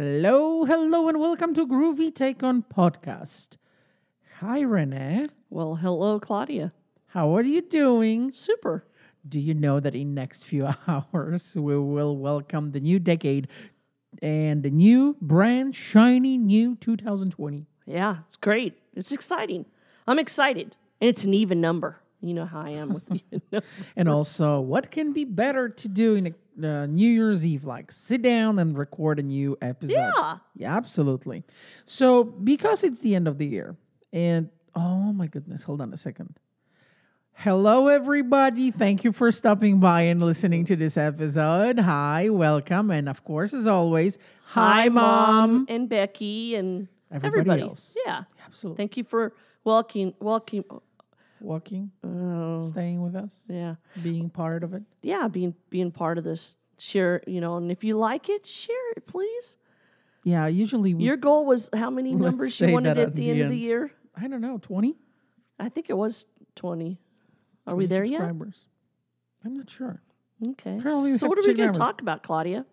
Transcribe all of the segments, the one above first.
Hello, hello, and welcome to Groovy Take On Podcast. Hi, Renee. Well, hello, Claudia. How are you doing? Super. Do you know that in next few hours we will welcome the new decade and the new brand shiny new 2020? Yeah, it's great. It's exciting. I'm excited. And it's an even number. You know how I am with numbers. And also, what can be better to do in a uh, New Year's Eve? Like sit down and record a new episode. Yeah. Yeah, absolutely. So, because it's the end of the year, and oh my goodness, hold on a second. Hello, everybody. Thank you for stopping by and listening to this episode. Hi, welcome. And of course, as always, hi, mom. and Becky and Everybody everybody. else. Yeah. Absolutely. Thank you for welcoming welcome Walking, uh, staying with us, yeah. being part of it. Yeah, being being part of this. Share, you know, and if you like it, share it, please. Yeah, usually we, Your goal was how many numbers you wanted at the the end of the year? I don't know, 20? I think it was 20. Are we 20 there yet? subscribers. I'm not sure. Okay. Apparently So what are we going to talk about, Claudia?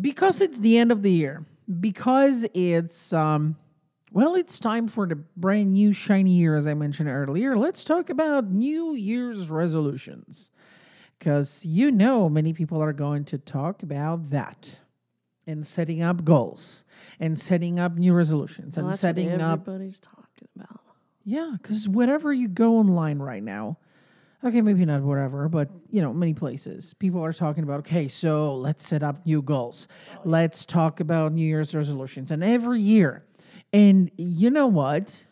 because it's the end of the year because it's um well it's time for the brand new shiny year as i mentioned earlier let's talk about new year's resolutions because you know many people are going to talk about that and setting up goals and setting up new resolutions Well, and setting up everybody's talking about. yeah, because wherever you go online right now, okay, maybe not whatever, but you know, many places, people are talking about, okay, so let's set up new goals. Oh, let's talk about New Year's resolutions. And every year, and you know what?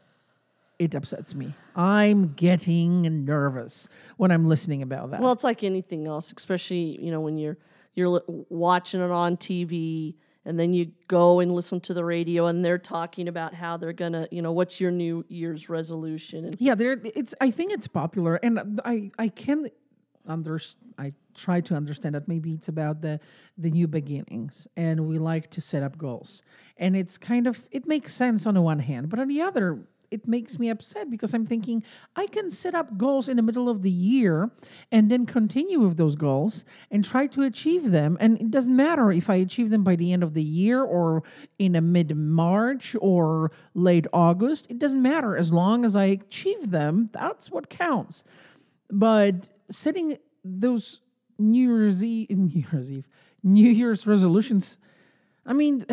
It upsets me. I'm getting nervous when I'm listening about that. Well, it's like anything else, especially you know when you're you're watching it on TV and then you go and listen to the radio and they're talking about how they're gonna you know what's your New Year's resolution and yeah, there it's I think it's popular and I I can under I try to understand that maybe it's about the the new beginnings and we like to set up goals. And it's kind of it makes sense on the one hand, but on the other it makes me upset because I'm thinking I can set up goals in the middle of the year and then continue with those goals and try to achieve them. And it doesn't matter if I achieve them by the end of the year or in a mid March or late August. It doesn't matter as long as I achieve them. That's what counts. But setting those New Year's Eve, New Year's Eve, New Year's resolutions, I mean,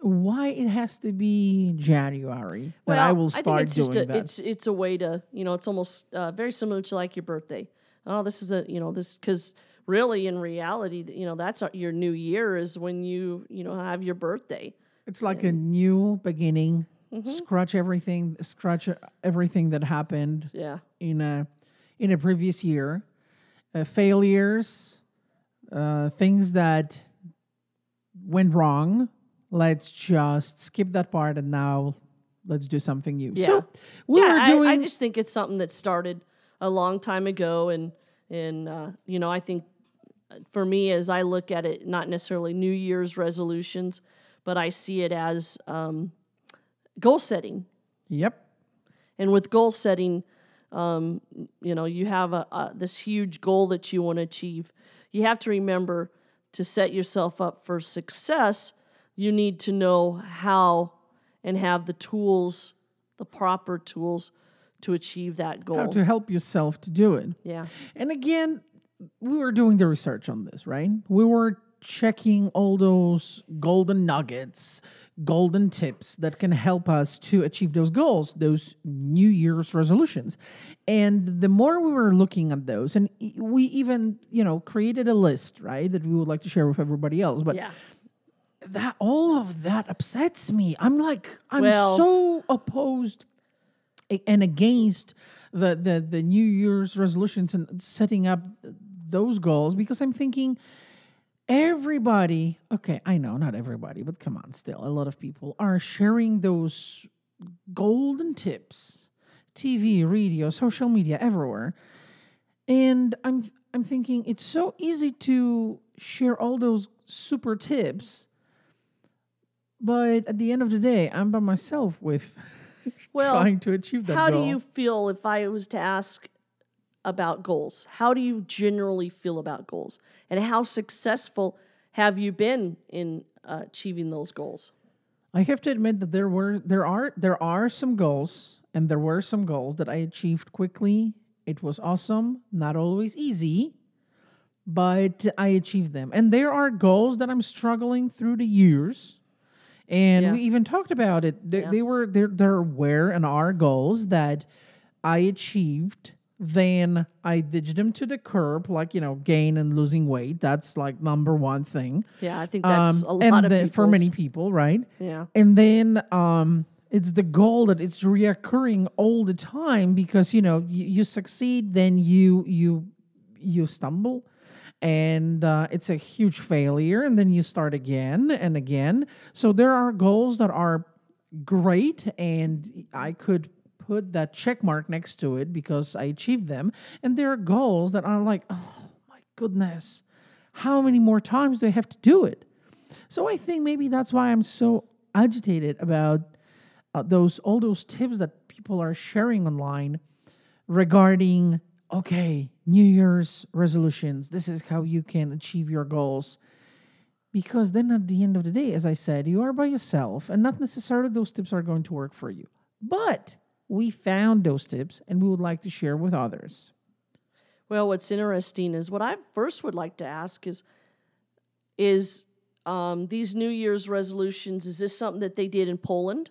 why it has to be January that I will start think it's doing just a, that? it's it's a way to you know it's almost uh, very similar to like your birthday. Oh, this is a you know this because really in reality you know that's our, your new year is when you you know have your birthday. It's like a new beginning. Mm-hmm. Scratch everything. Scratch everything that happened Yeah. in a in a previous year. Uh, failures, uh, things that went wrong. Let's just skip that part and now let's do something new. Yeah. So we yeah, were I- doing. I, just think it's something that started a long time ago, and and uh, you know, I think uh, for me, as I look at it, not necessarily New Year's resolutions, but I see it as um, goal setting. yep. And with goal setting, um, you know, you have a, a this huge goal that you want to achieve. You have to remember to set yourself up for success. You need to know how and have the tools, the proper tools to achieve that goal. How to help yourself to do it. yeah. And again, we were doing the research on this, right? We were checking all those golden nuggets, golden tips that can help us to achieve those goals, those New Year's resolutions. And the more we were looking at those, and we even, you know, created a list, right, that we would like to share with everybody else. But Yeah. that all of that upsets me. I'm like, I'm Well- so opposed and against the, the the New Year's resolutions and setting up those goals because I'm thinking everybody, okay, I know not everybody, but come on, still a lot of people are sharing those golden tips, TV, radio, social media, everywhere. And I'm I'm thinking it's so easy to share all those super tips, but at the end of the day, I'm by myself with Well, trying to achieve that How goal. do you feel if I was to ask about goals? How do you generally feel about goals? And how successful have you been in uh, achieving those goals. I have to admit that there were there are there are some goals and there were some goals that I achieved quickly. It was awesome, not always easy, but I achieved them. And there are goals that I'm struggling through the years. And Yeah. we even talked about it. They, Yeah. they were there there were and are goals that I achieved then I ditched them to the curb, like you know, gain and losing weight. That's like number one thing. Yeah, I think that's a Um, and lot of then for many people, right? Yeah. And then um, it's the goal that it's reoccurring all the time because you know you, you succeed, then you you you stumble, and uh, it's a huge failure, and then you start again and again. So there are goals that are great, and I could put that check mark next to it because I achieved them, and there are goals that are like, oh my goodness, how many more times do I have to do it? So I think maybe that's why I'm so agitated about uh, those all those tips that people are sharing online regarding okay, New Year's resolutions. This is how you can achieve your goals. Because then at the end of the day, as I said, you are by yourself and not necessarily those tips are going to work for you. But we found those tips and we would like to share with others. Well, what's interesting is what I first would like to ask is is um, these New Year's resolutions, is this something that they did in Poland?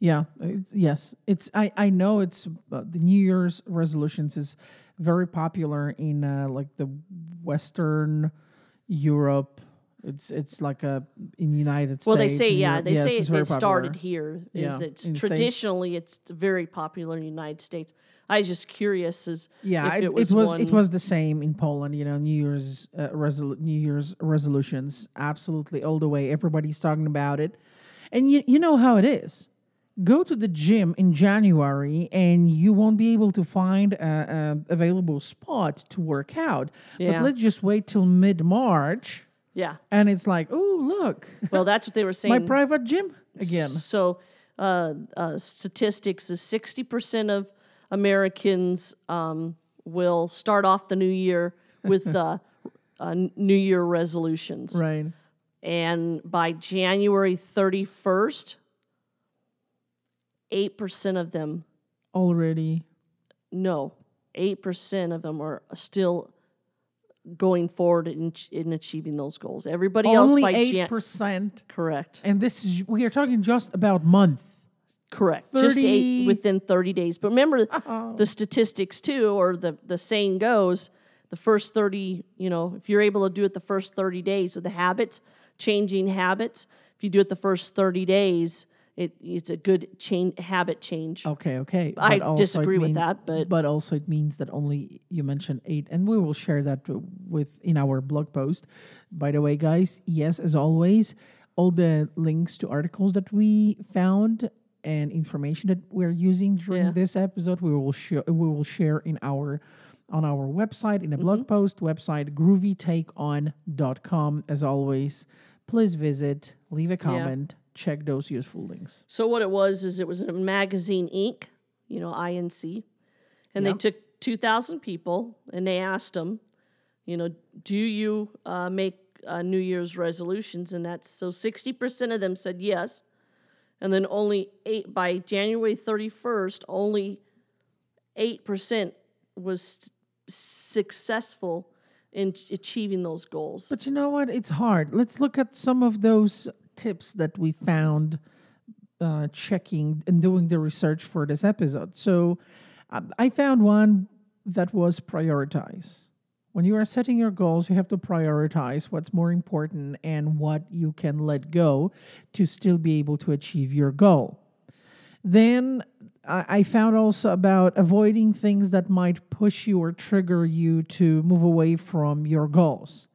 Yeah, it's, yes, it's. I I know it's uh, the New Year's resolutions is very popular in uh, like the Western Europe. It's it's like a in the United States. Well, they say yeah, Europe. they Yes, say it, it started here. Is Yeah, it's in the States. traditionally it's very popular in the United States. I was just curious as Yeah, if it, it was, it was one, it was the same in Poland. You know, New Year's uh, resolu- New Year's resolutions, absolutely all the way. Everybody's talking about it, and you you know how it is. Go to the gym in January, and you won't be able to find a, a available spot to work out. Yeah. But let's just wait till mid March, yeah. and it's like, oh look, Well, that's what they were saying. my private gym again. So, uh, uh, statistics is sixty percent of Americans um, will start off the new year with uh, uh, New Year resolutions, Right. and by January thirty first, eight percent of them Already. no, eight percent of them are still going forward in, in achieving those goals. Everybody Only else by eight Jan- percent, correct. and this is we are talking just about month. Correct. Just 30 eight within 30 days. But remember Oh. the statistics too, or the, the saying goes, the first 30, you know, if you're able to do it the first 30 days of the habits, changing habits, if you do it the first 30 days, it, it's a good change, habit change. Okay, okay. I But also it disagree with that, but- but also it means that only you mentioned eight, and we will share that with in our blog post. By the way, guys, yes, as always, all the links to articles that we found and information that we're using during Yeah. this episode, we will share. We will share in our on our website in a blog Mm-hmm. post website groovytakeon.com as always please visit leave a comment check those useful links So what it was is it was a magazine Inc., you know, INC, and Yeah. they took 2,000 people and they asked them, you know, do you uh, make uh, New Year's resolutions? And that's so 60% of them said yes, and then only eight by January 31st, only eight percent was successful in achieving those goals. But you know what? It's hard. Let's look at some of those tips that we found uh, checking and doing the research for this episode. So um, I found one that was prioritize. When you are setting your goals, you have to prioritize what's more important and what you can let go to still be able to achieve your goal. Then I I found also about avoiding things that might push you or trigger you to move away from your goals.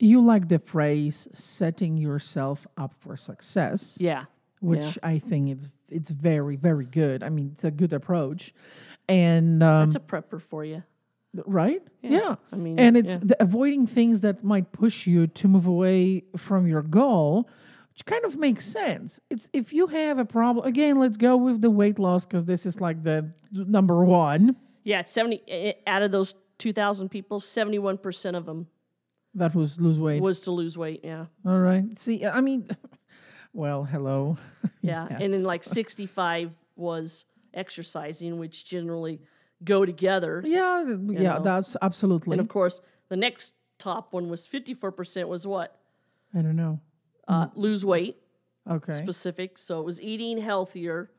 Yeah. You like the phrase setting yourself up for success, yeah. which I think it's it's very very good. I mean, it's a good approach, and um, That's a prepper for you. right? Yeah. I mean, and it's yeah. the avoiding things that might push you to move away from your goal, which kind of makes sense. It's if you have a problem, again, let's go with the weight loss because this is like the number one. Yeah, 70 eh, out of those 2,000 people, 71% of them That was lose weight. was to lose weight. Yeah, All right. See, I mean, well, hello. yeah, and then like 65 was exercising, which generally go together. Yeah, yeah, know. that's absolutely. And of course, the next top one was 54% was what? I don't know. Uh, Mm. lose weight Okay. specific. So it was eating healthier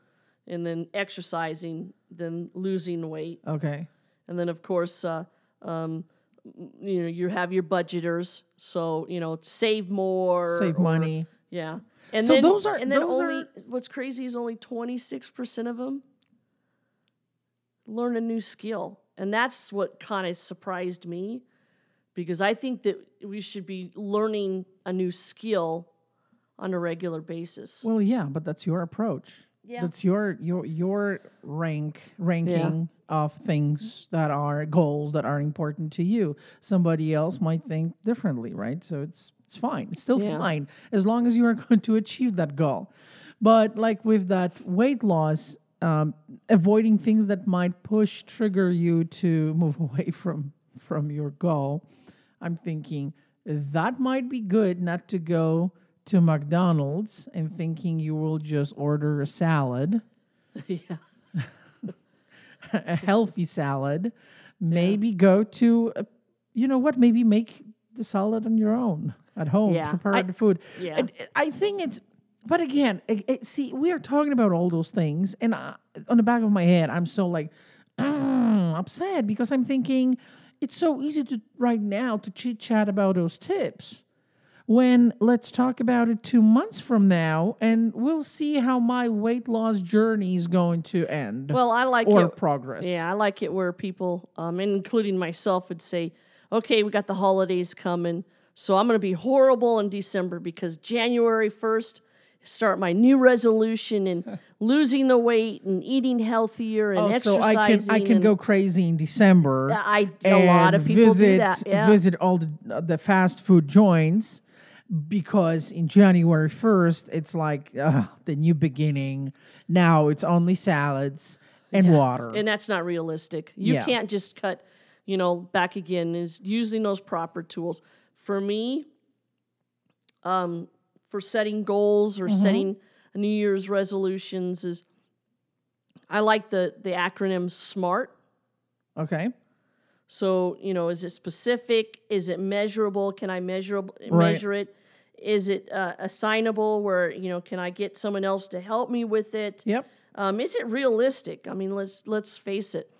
and then exercising, then losing weight. Okay. And then, of course, uh, um, you know, you have your budgeters. So, you know, save more. Save or- money. Yeah. And So then, those are- and then those only, are- what's crazy is only 26% of them learn a new skill. And that's what kind of surprised me because I think that we should be learning a new skill on a regular basis. Well, yeah, but that's your approach. Yeah. That's your your your rank ranking of things that are goals that are important to you. Somebody else might think differently, right? So it's it's fine. It's still Yeah. fine as long as you are going to achieve that goal. But like with that weight loss, um, avoiding things that might push trigger you to move away from from your goal, I'm thinking that might be good not to go to McDonald's and thinking you will just order a salad, yeah. a healthy salad. Maybe go to, a, you know what? Maybe make the salad on your own at home. Yeah, prepare I- the food. yeah. And I think it's. But again, it, it- see, we are talking about all those things, and I, on the back of my head, I'm so like mm, upset because I'm thinking it's so easy to right now to chit chat about those tips. When let's talk about it two months from now, and we'll see how my weight loss journey is going to end Well, I like or it. progress. Yeah, I like it where people, um, including myself, would say, "Okay, we got the holidays coming, so I'm going to be horrible in December because January first start my new resolution and losing the weight and eating healthier and Oh, so exercising." I can I can go crazy in December. I a lot of people visit, do that. Yeah, Visit all the the fast food joints because in January first it's like uh, the new beginning. Now it's only salads and water. and that's not realistic. You Yeah. can't just cut, you know, back again. Is using those proper tools for me. Um, for setting goals or Mm-hmm. setting New Year's resolutions is, I like the the acronym SMART. okay. So you know, is it specific? Is it measurable? Can I measure Right. measure it? Is it uh, assignable? Where you know, can I get someone else to help me with it? Yep. Um, is it realistic? I mean, let's let's face it.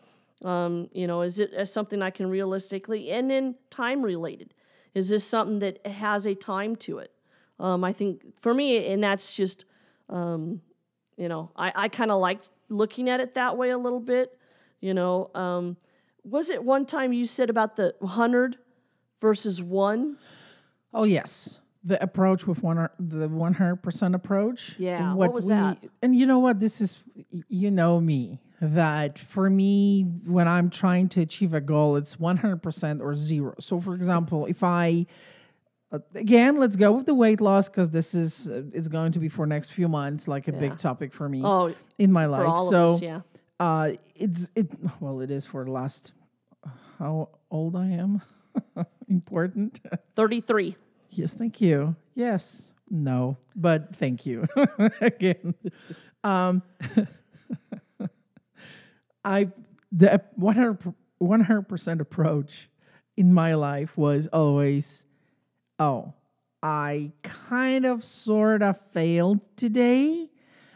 Um, you know, is it uh, something I can realistically and then time related? Is this something that has a time to it? Um, I think for me, and that's just, um, you know, I, I kind of liked looking at it that way a little bit. You know, um, was it one time you said about the hundred versus one? Oh yes, the approach with one the one hundred percent approach. Yeah, what was that? And you know what? This is you know me that for me when I'm trying to achieve a goal, it's one hundred percent or zero. So for example, if I again let's go with the weight loss because this is uh, it's going to be for next few months like a big topic for me Oh, in my life. so us, yeah. Uh, it's it. Well, it is for the last. How old I am? Important. Thirty-three. yes, thank you. Yes, no, but thank you again. Um, I the one hundred percent approach in my life was always, oh, I kind of sort of failed today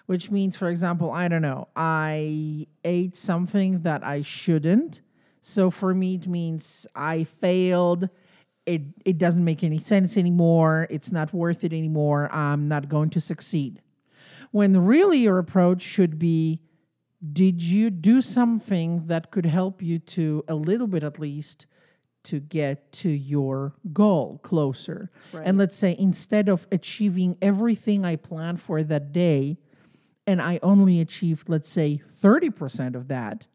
which means, for example, I don't know, I ate something that I shouldn't. So for me, it means I failed. It, it doesn't make any sense anymore. It's not worth it anymore. I'm not going to succeed. When really your approach should be did you do something that could help you to, a little bit at least, to get to your goal closer? And let's say instead of achieving everything I planned for that day, and I only achieved, let's say, 30% of that,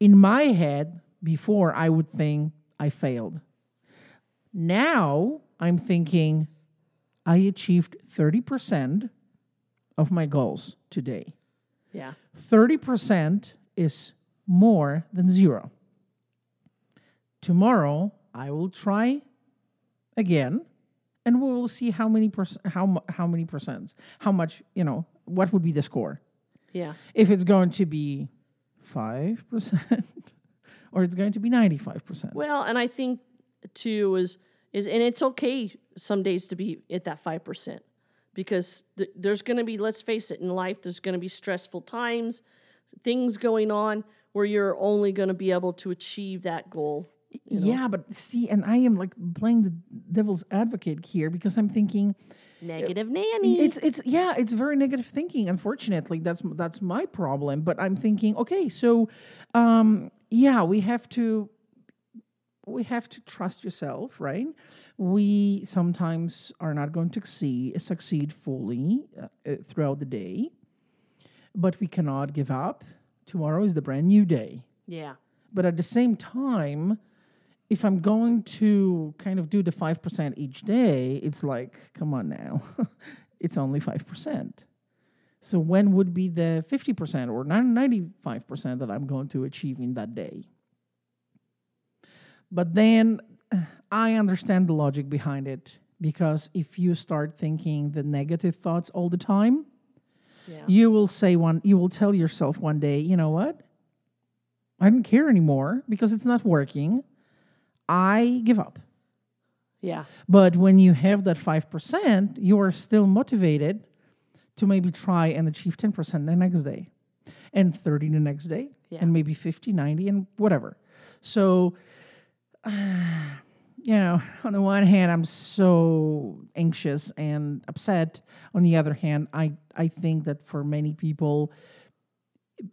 in my head, before I would think I failed. Now I'm thinking I achieved 30% of my goals today. Yeah. 30% is more than zero. Tomorrow, I will try again, and we will see how many percent, how how many percents, how much you know, what would be the score Yeah. if it's going to be five percent or it's going to be ninety five percent. Well, and I think too is is and it's okay some days to be at that five percent because th- there's going to be let's face it in life there's going to be stressful times, things going on where you're only going to be able to achieve that goal. Yeah, but see, and I am like playing the devil's advocate here because I'm thinking Negative nanny. it's it's yeah, it's very negative thinking. Unfortunately, that's that's my problem. But I'm thinking, okay, so um, yeah, we have to we have to trust yourself, right? We sometimes are not going to succeed succeed fully uh, uh, throughout the day, but we cannot give up. Tomorrow is the brand new day. yeah. But at the same time, if I'm going to kind of do the 5% each day, it's like, come on now, it's only 5%. So when would be the 50% or 95% that I'm going to achieve in that day? But then I understand the logic behind it because if you start thinking the negative thoughts all the time, Yeah. you will say one you will tell yourself one day you know what i don't care anymore because it's not working i give up Yeah. but when you have that 5% you are still motivated to maybe try and achieve 10% the next day and 30 the next day Yeah. and maybe 50 90 and whatever so you know on the one hand i'm so anxious and upset on the other hand i i think that for many people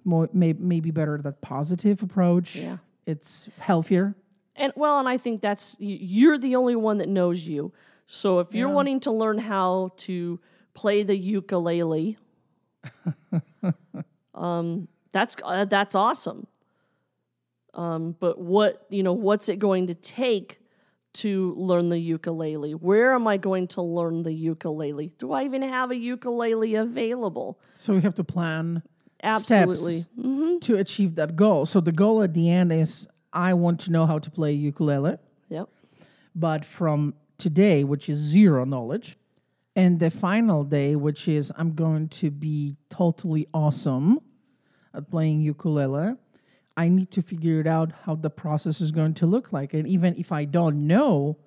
more may, may be better that positive approach Yeah. it's healthier And well, and I think that's you're the only one that knows you. So if you're Yeah. wanting to learn how to play the ukulele, um, that's uh, that's awesome. Um, but what you know, what's it going to take to learn the ukulele? Where am I going to learn the ukulele? Do I even have a ukulele available? so we have to plan Absolutely. steps hmm to achieve that goal so the goal at the end is i want to know how to play ukulele Yep. but from today, which is zero knowledge, and the final day, which is I'm going to be totally awesome at playing ukulele, I need to figure it out how the process is going to look like. And even if I don't know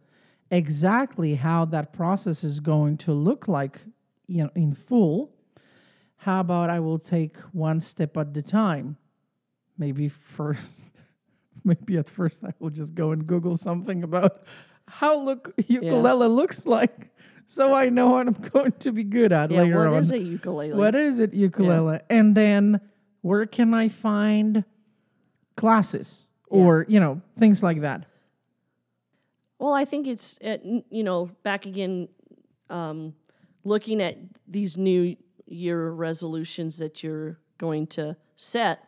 exactly how that process is going to look like, you know, in full, how about I will take one step at the time? Maybe first maybe at first I will just go and Google something about how look ukulele looks like, so I know what I'm going to be good at Yeah. later What on. is a ukulele? What is it, ukulele? And then where can I find classes or you know things like that? Well, I think it's at, you know back again, um, looking at these new year resolutions that you're going to set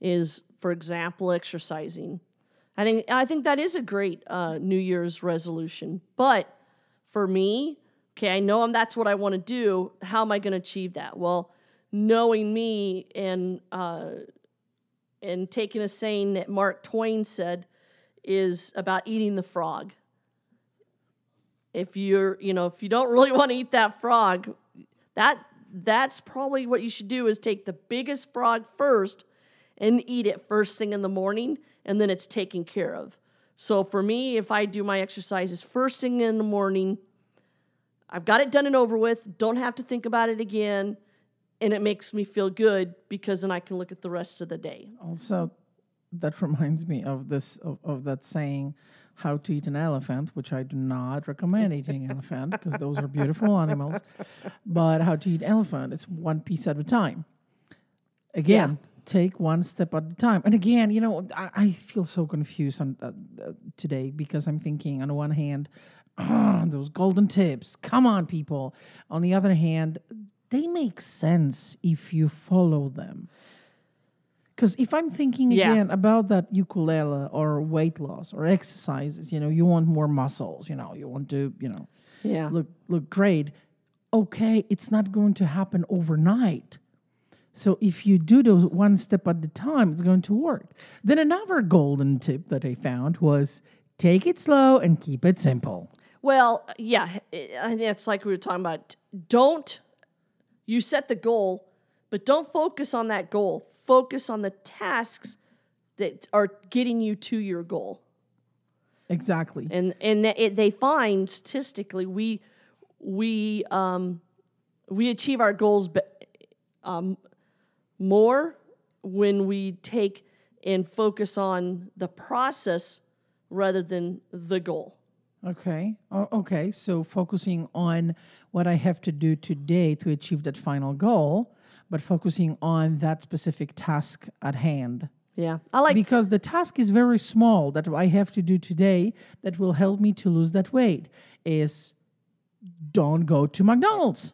is, for example, exercising. I think I think that is a great uh, New Year's resolution. But for me, okay, I know I'm, that's what I want to do. How am I going to achieve that? Well, knowing me and uh, and taking a saying that Mark Twain said is about eating the frog. If you're, you know, if you don't really want to eat that frog, that that's probably what you should do is take the biggest frog first and eat it first thing in the morning and then it's taken care of. So for me, if I do my exercises first thing in the morning, I've got it done and over with, don't have to think about it again, and it makes me feel good because then I can look at the rest of the day. Also, that reminds me of this of, of that saying, "How to eat an elephant," which I do not recommend eating an elephant because those are beautiful animals. But how to eat elephant is one piece at a time. Again, take one step at a time. And again, you know, I, I feel so confused on uh, uh, today because I'm thinking on the one hand, "Ah, those golden tips. Come on, people. On the other hand, they make sense if you follow them. Because if I'm thinking Yeah. again about that ukulele or weight loss or exercises, you know, you want more muscles, you know, you want to, you know, Yeah. look look great. Okay, it's not going to happen overnight. So if you do those one step at a time, it's going to work. Then another golden tip that I found was take it slow and keep it simple. Well, yeah, and that's like we were talking about. Don't you set the goal, but don't focus on that goal. Focus on the tasks that are getting you to your goal. Exactly. And and it, they find statistically we we um, we achieve our goals um, more when we take and focus on the process rather than the goal. Okay. Oh, okay. So focusing on what I have to do today to achieve that final goal, but focusing on that specific task at hand. Yeah. I like because the task is very small that I have to do today that will help me to lose that weight is don't go to McDonald's.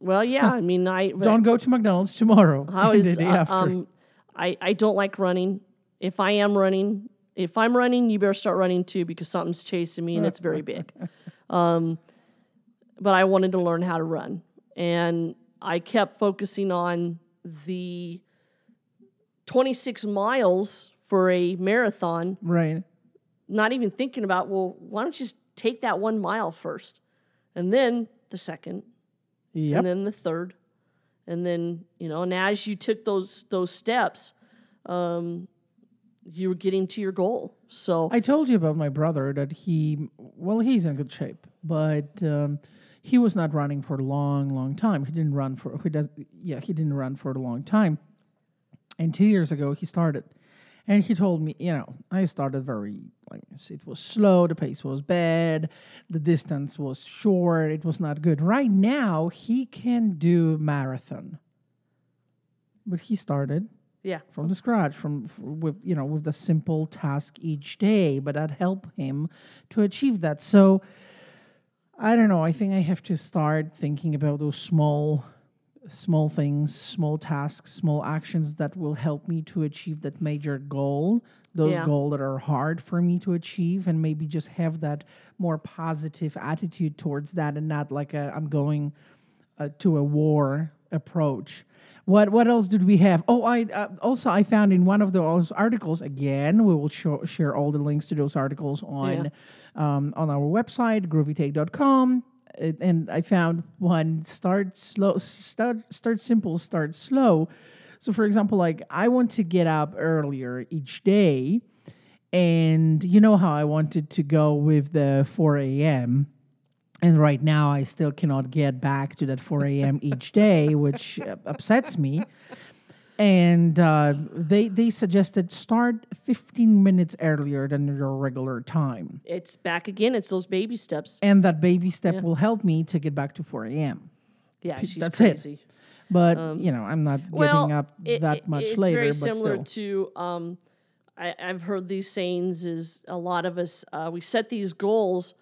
Well, yeah. I mean, I Don't go to McDonald's tomorrow. How is and the day uh, after. um, I I don't like running. If I am running, if I'm running, you better start running too because something's chasing me and it's very big. Um, but I wanted to learn how to run, and I kept focusing on the 26 miles for a marathon, right. not even thinking about well, why don't you just take that one mile first, and then the second, Yep. and then the third, and then you know, and as you took those those steps, um, you were getting to your goal. So I told you about my brother that he, well, he's in good shape, but um, he was not running for a long, long time. He didn't run for, he does, yeah, he didn't run for a long time. And two years ago, he started. And he told me, you know, I started very, like, it was slow, the pace was bad, the distance was short, it was not good. Right now, he can do marathon. But he started yeah, from the scratch from f- with you know with the simple task each day but that helped him to achieve that so i don't know i think i have to start thinking about those small small things small tasks small actions that will help me to achieve that major goal those Yeah. goals that are hard for me to achieve and maybe just have that more positive attitude towards that and not like a i'm going uh, to a war approach. What what else did we have? Oh, I uh, also I found in one of those articles again. We will show, share all the links to those articles on um, on our website groovytake.com. And I found one start slow, start start simple, start slow. So, for example, like I want to get up earlier each day, and you know how I wanted to go with the 4 a.m. And right now, I still cannot get back to that 4 a.m. each day, which uh, upsets me. And uh, they they suggested start 15 minutes earlier than your regular time, it's back again. It's those baby steps. and that baby step will help me to get back to 4 a.m. Yeah, she's that's it. crazy. But you know, I'm not getting Um, well, up it- that it- much it's later. very but similar still, to um, I, I've heard these sayings. Is a lot of us uh, we set these goals,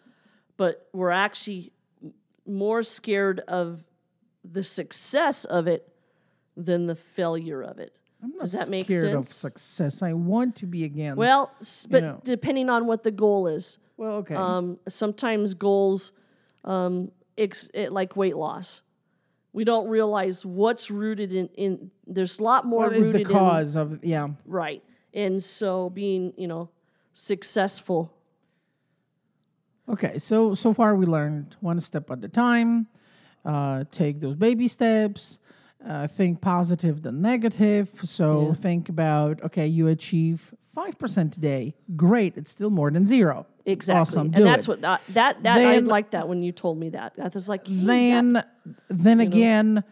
but we're actually more scared of the success of it than the failure of it. I'm not Does that make scared of sense? success. I want to be again. Well, s- but know. depending on what the goal is, well, okay. um, sometimes goals, um, ex- it, like weight loss, we don't realize what's rooted in. in there's a lot more what is the cause of yeah? right, and so being you know successful. Okay, so so far we learned one step at a time. Uh, take those baby steps. Uh, think positive than negative. So Yeah. think about okay, you achieve five percent today. Great, it's still more than zero. Exactly, Awesome, and do that's it. what that that, that I Then- like that when you told me that. That was like hey, that- Then then again,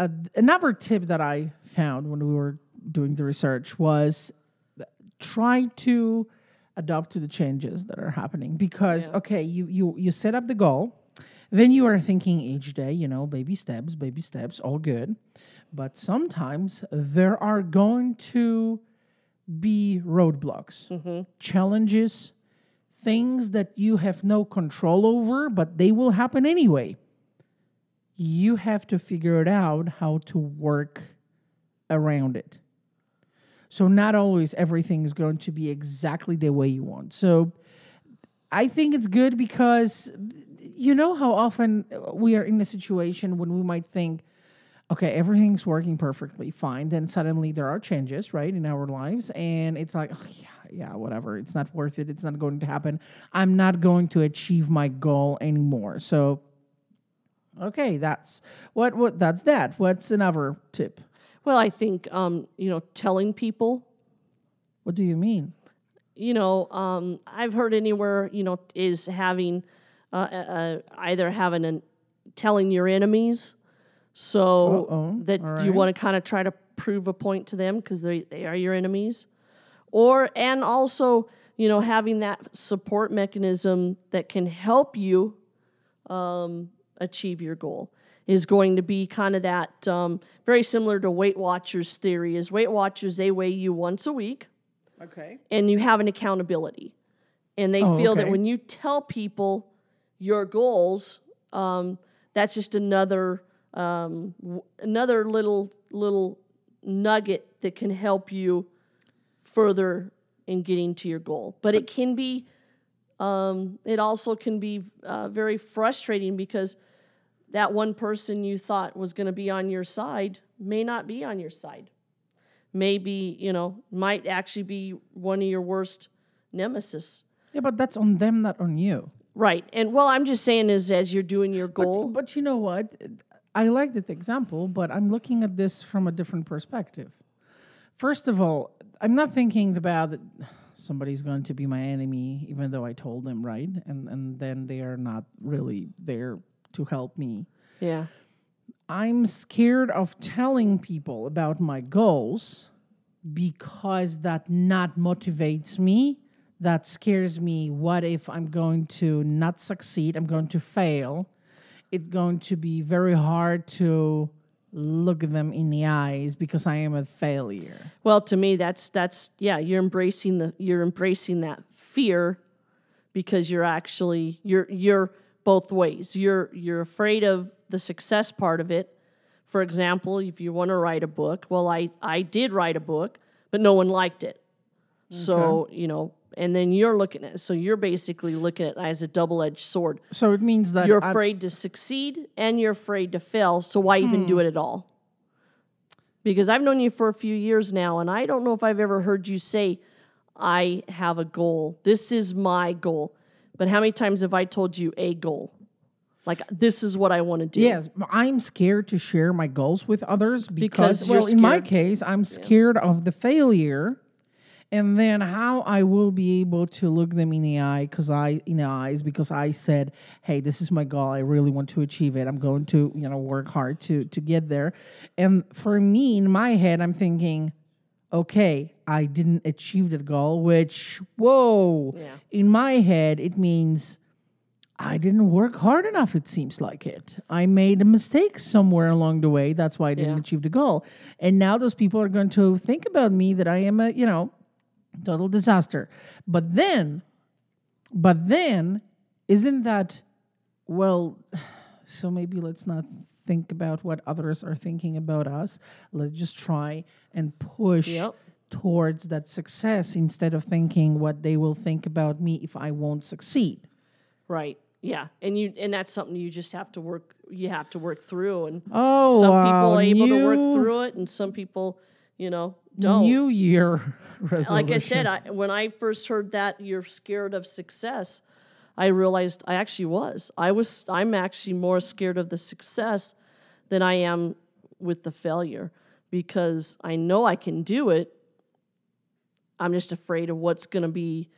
uh, another tip that I found when we were doing the research was try to adapt to the changes that are happening because okay you you you set up the goal then you are thinking each day you know baby steps baby steps all good. But sometimes there are going to be roadblocks mm-hmm. challenges things that you have no control over but they will happen anyway. You have to figure it out how to work around it. So not always everything is going to be exactly the way you want. So I think it's good because you know how often we are in a situation when we might think, okay, everything's working perfectly fine. Then suddenly there are changes, right, in our lives. And it's like, oh, yeah, yeah, whatever. It's not worth it. It's not going to happen. I'm not going to achieve my goal anymore. So, okay, that's what. What that's that. What's another tip? Well, I think um, you know, telling people What do you mean? you know, um, I've heard anywhere, you know, is having uh, uh, uh, either having an telling your enemies, so Uh-oh, that all you want to kind of try to prove a point to them because they they are your enemies, or and also you know having that support mechanism that can help you um, achieve your goal is going to be kind of that um, very similar to Weight Watchers theory. Is Weight Watchers they weigh you once a week Okay. and you have an accountability. And they Oh, feel that when you tell people your goals, um, that's just another um, w- another little little nugget that can help you further in getting to your goal. But it can be, um, it also can be uh, very frustrating because that one person you thought was going to be on your side may not be on your side maybe you know might actually be one of your worst nemesis Yeah, but that's on them, not on you. Right and well i'm just saying is as you're doing your goal But you know what? I like that example, but I'm looking at this from a different perspective. First of all, I'm not thinking about that somebody's going to be my enemy, even though I told them right, and and then they are not really there to help me. yeah I'm scared of telling people about my goals because that not motivates me. That scares me. What if I'm going to not succeed? I'm going to fail. It's going to be very hard to look them in the eyes because I am a failure. well to me that's that's yeah you're embracing the you're embracing that fear because you're actually you're you're both ways you're you're afraid of the success part of it for example if you want to write a book well i i did write a book but no one liked it so you know and then you're looking at so you're basically looking at it as a double-edged sword. So it means that you're I'm- afraid to succeed and you're afraid to fail so why even do hmm. it at all? Because i've known you for a few years now and i don't know if i've ever heard you say i have a goal. This is my goal. But how many times have i told you a goal? Like this is what i want to do. Yes, I'm scared to share my goals with others because, Because well, in my case, I'm scared of the failure, and then how I will be able to look them in the eye because I in the eyes because I said, "Hey, this is my goal. I really want to achieve it. I'm going to you know work hard to to get there." And for me, in my head, I'm thinking. Okay, I didn't achieve that goal, which, whoa, Yeah. in my head, it means I didn't work hard enough, it seems like it. I made a mistake somewhere along the way. That's why I didn't Yeah. achieve the goal. And now those people are going to think about me that I am a, you know, total disaster. But then, but then, isn't that, well, so maybe let's not think about what others are thinking about us. Let's just try and push Yep. towards that success instead of thinking what they will think about me if I won't succeed. right yeah and you and that's something you just have to work you have to work through and Oh, some wow. people are um, able to work through it and some people you know don't New Year resolution. like I said, I, when I first heard that you're scared of success, I realized I actually was. I was. I'm actually more scared of the success than I am with the failure because I know I can do it. I'm just afraid of what's going to be,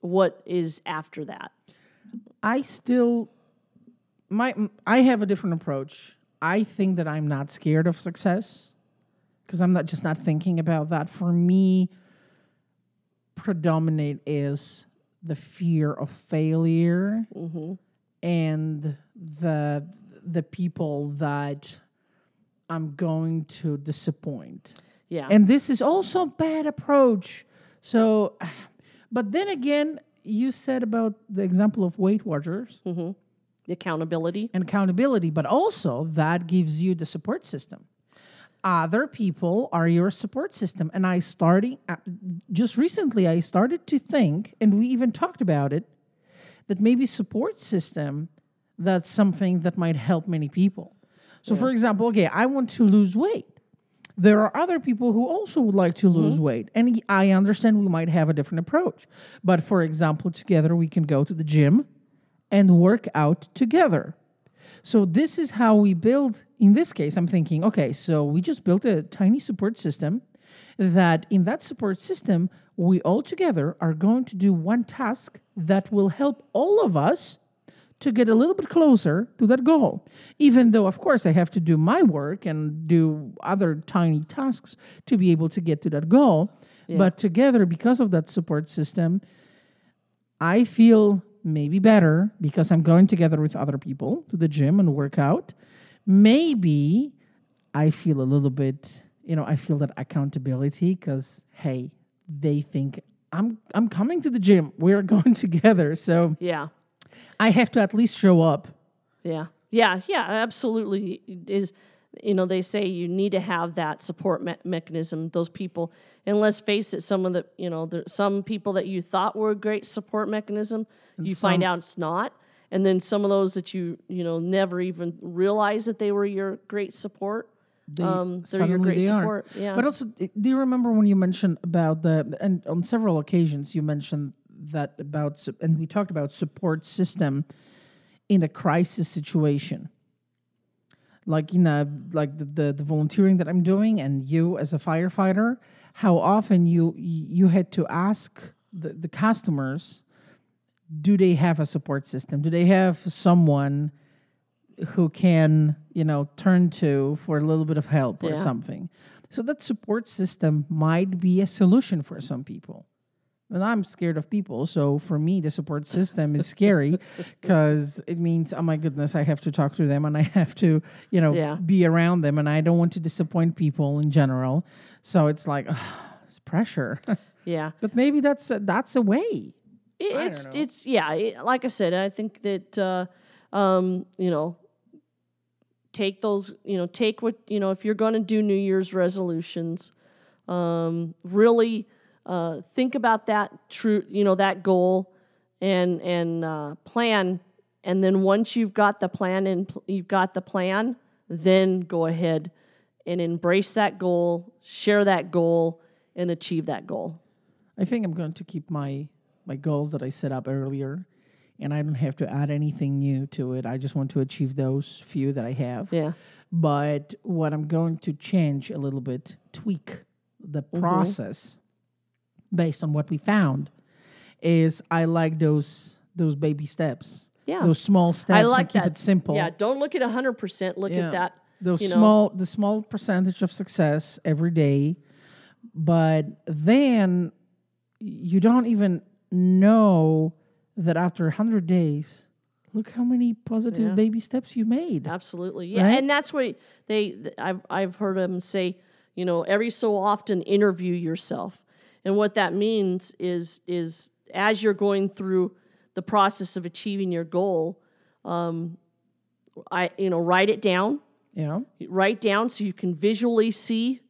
what is after that. I still my I have a different approach. I think that I'm not scared of success because I'm not just not thinking about that. For me, predominate is the fear of failure mm-hmm. and the the people that I'm going to disappoint. Yeah. And this is also a bad approach. So, but then again, you said about the example of Weight Watchers the accountability. and accountability, but also that gives you the support system. Other people are your support system. And I starting uh, just recently, I started to think, and we even talked about it, that maybe support system that's something that might help many people. So, for example, okay, I want to lose weight. there are other people who also would like to lose weight. And i understand we might have a different approach. But for example, together we can go to the gym and work out together. So this is how we build. In this case, I'm thinking, okay, so we just built a tiny support system. That in that support system, we all together are going to do one task that will help all of us to get a little bit closer to that goal. Even though, of course, I have to do my work and do other tiny tasks to be able to get to that goal. But together, because of that support system, I feel maybe better because I'm going together with other people to the gym and work out. Maybe I feel a little bit, you know, I feel that accountability because hey, they think I'm I'm coming to the gym. We're going together. So Yeah. I have to at least show up. Yeah. Yeah. Yeah. Absolutely. Is you know they say you need to have that support me- mechanism. Those people, and let's face it, some of the you know there, some people that you thought were a great support mechanism, you find out it's not. And then some of those that you you know never even realized that they were your great support. They, Um, they're your great they are. support. Yeah. But also, do you remember when you mentioned about the and on several occasions you mentioned that about and we talked about support system in a crisis situation, like in a like the, the the volunteering that I'm doing, and you as a firefighter, how often you you had to ask the, the customers, do they have a support system? Do they have someone? who can you know turn to for a little bit of help or something so that support system might be a solution for some people and i'm scared of people so for me the support system is scary because it means oh my goodness i have to talk to them and i have to you know Yeah. be around them and i don't want to disappoint people in general so it's like it's pressure yeah. but maybe that's a, that's a way It, it's it's yeah. It, like I said, I think that uh, um, you know, take those. You know, take what you know. If you're going to do New Year's resolutions, um, really uh, think about that true. You know that goal, and and uh, plan. And then once you've got the plan and pl- you've got the plan, then go ahead and embrace that goal, share that goal, and achieve that goal. I think I'm going to keep my my goals that I set up earlier, and I don't have to add anything new to it. I just want to achieve those few that I have. Yeah. But what I'm going to change a little bit, tweak the Mm-hmm. process based on what we found, is I like those those baby steps. Yeah. Those small steps. I and like keep that. it simple. Yeah, don't look at hundred percent. Look Yeah. at that. those you know. small the small percentage of success every day but then you don't even know that after 100 days look how many positive Yeah. baby steps you made Absolutely. Yeah, Right? and that's what they. I've I've heard them say. You know, every so often interview yourself, and what that means is is as you're going through the process of achieving your goal, um, I you know write it down. yeah write down so you can visually see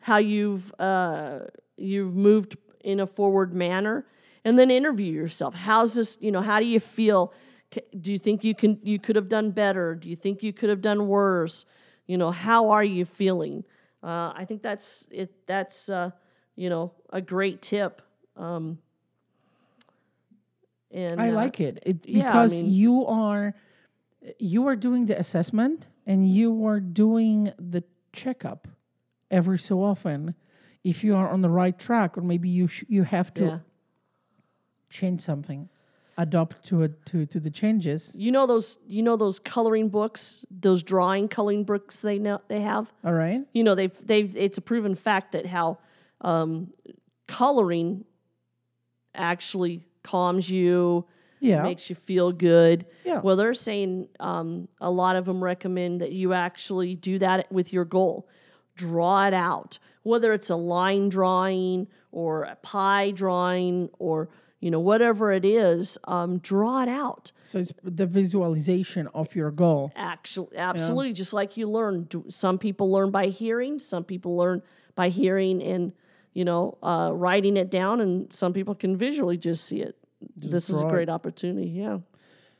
how you've uh, you've moved in a forward manner and then interview yourself. How's this you know how do you feel? Do you think you can you could have done better? Do you think you could have done worse? You know how are you feeling? Uh, i think that's it that's uh, you know a great tip. Um, and i uh, like it, it yeah, I because mean- you are you are doing the assessment and you are doing the checkup every so often if you are on the right track or maybe you sh- you have to yeah change something, adopt to it to to the changes. You know those you know those coloring books, those drawing coloring books they know they have. All right. You know they've they've it's a proven fact that how um, coloring actually calms you, Yeah. makes you feel good. Yeah. Well, they're saying um, a lot of them recommend that you actually do that with your goal. Draw it out, whether it's a line drawing or a pie drawing or you know whatever it is. Um, draw it out. so it's the visualization of your goal. Actually, absolutely, just like you learn. Some people learn by hearing. Some people learn by hearing and you know uh, writing it down, and some people can visually just see it. this is a draw it. great opportunity. Yeah.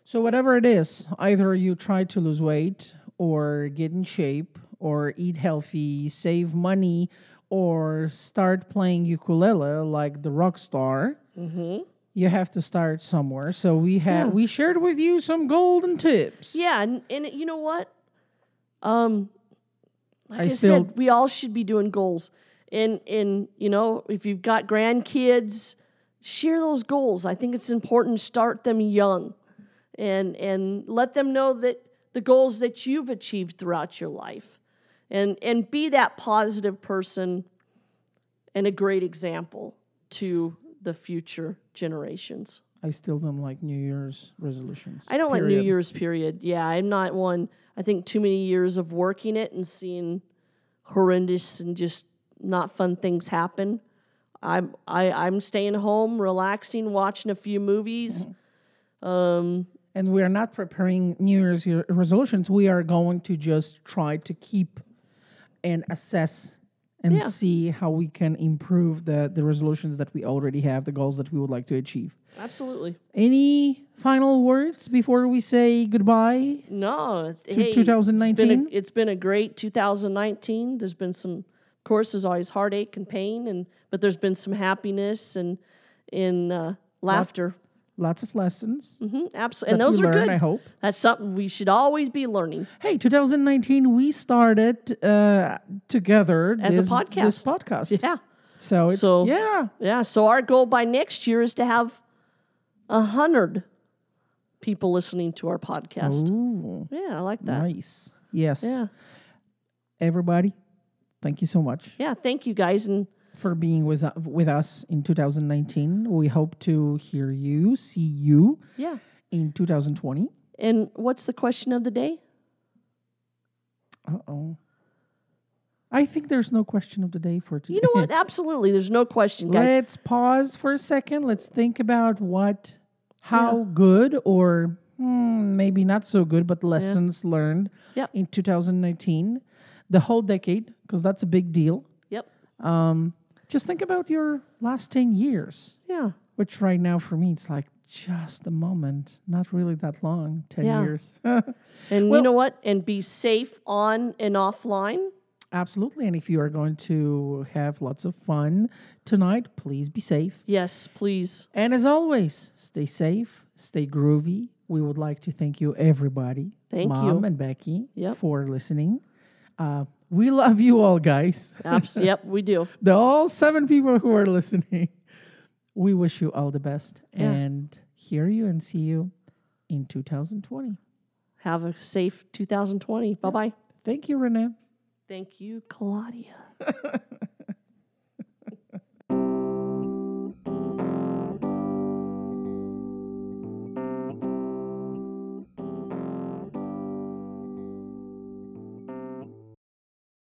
So whatever it is, either you try to lose weight or get in shape or eat healthy, save money, or start playing ukulele like the rock star, you have to start somewhere. So we have we shared with you some golden tips. Yeah, and, and you know what? Um, like I I, still- said, we all should be doing goals. And and you know, if you've got grandkids, share those goals. I think it's important to start them young, and and let them know that the goals that you've achieved throughout your life, and and be that positive person, and a great example to the future generations. I still don't like New Year's resolutions. I don't like New. Year's period. Yeah, I'm not one. I think too many years of working it and seeing horrendous and just not fun things happen. I'm I, I'm staying home, relaxing, watching a few movies. Um, And we are not preparing New Year's year- resolutions. We are going to just try to keep and assess and Yeah. see how we can improve the, the resolutions that we already have, the goals that we would like to achieve. absolutely. Any final words before we say goodbye? No, To hey, 2019? been, a, it's been a great 2019. There's been some, of course, there's always heartache and pain, and but there's been some happiness and in uh, laughter. Lots of lessons. hmm absolutely, and those are learn, good. I hope. That's something we should always be learning. Hey, 2019, we started uh, together As a this, This podcast. podcast. Yeah. So it's So- yeah. Yeah. So our goal by next year is to have a hundred people listening to our podcast. Ooh, Yeah, I like that. nice. Yes. Yeah. Everybody, thank you so much Yeah. Thank you guys. And for being with, uh, with us in 2019. We hope to hear you, see you yeah. in 2020. And what's the question of the day? Uh oh. I think there's no question of the day for today. You know what? Absolutely. There's no question, guys. Let's pause for a second. Let's think about what, how good or hmm, maybe not so good, but lessons learned Yep. in 2019, the whole decade, because that's a big deal. Yep. Um, just think about your last 10 years, Yeah. which right now for me, it's like just a moment, not really that long, 10 Yeah. years. And Well- you know what? And be safe on and offline. Absolutely. And if you are going to have lots of fun tonight, please be safe. Yes, please. And as always, stay safe, stay groovy. We would like to thank you, everybody, Thank Mom you. and Becky, Yep. for listening. Uh, we love you all, guys. Abs- yep, we do. the all seven people who are listening. We wish you all the best Yeah. and hear you and see you in 2020. Have a safe 2020. Bye bye. Thank you, Renee. Thank you, Claudia.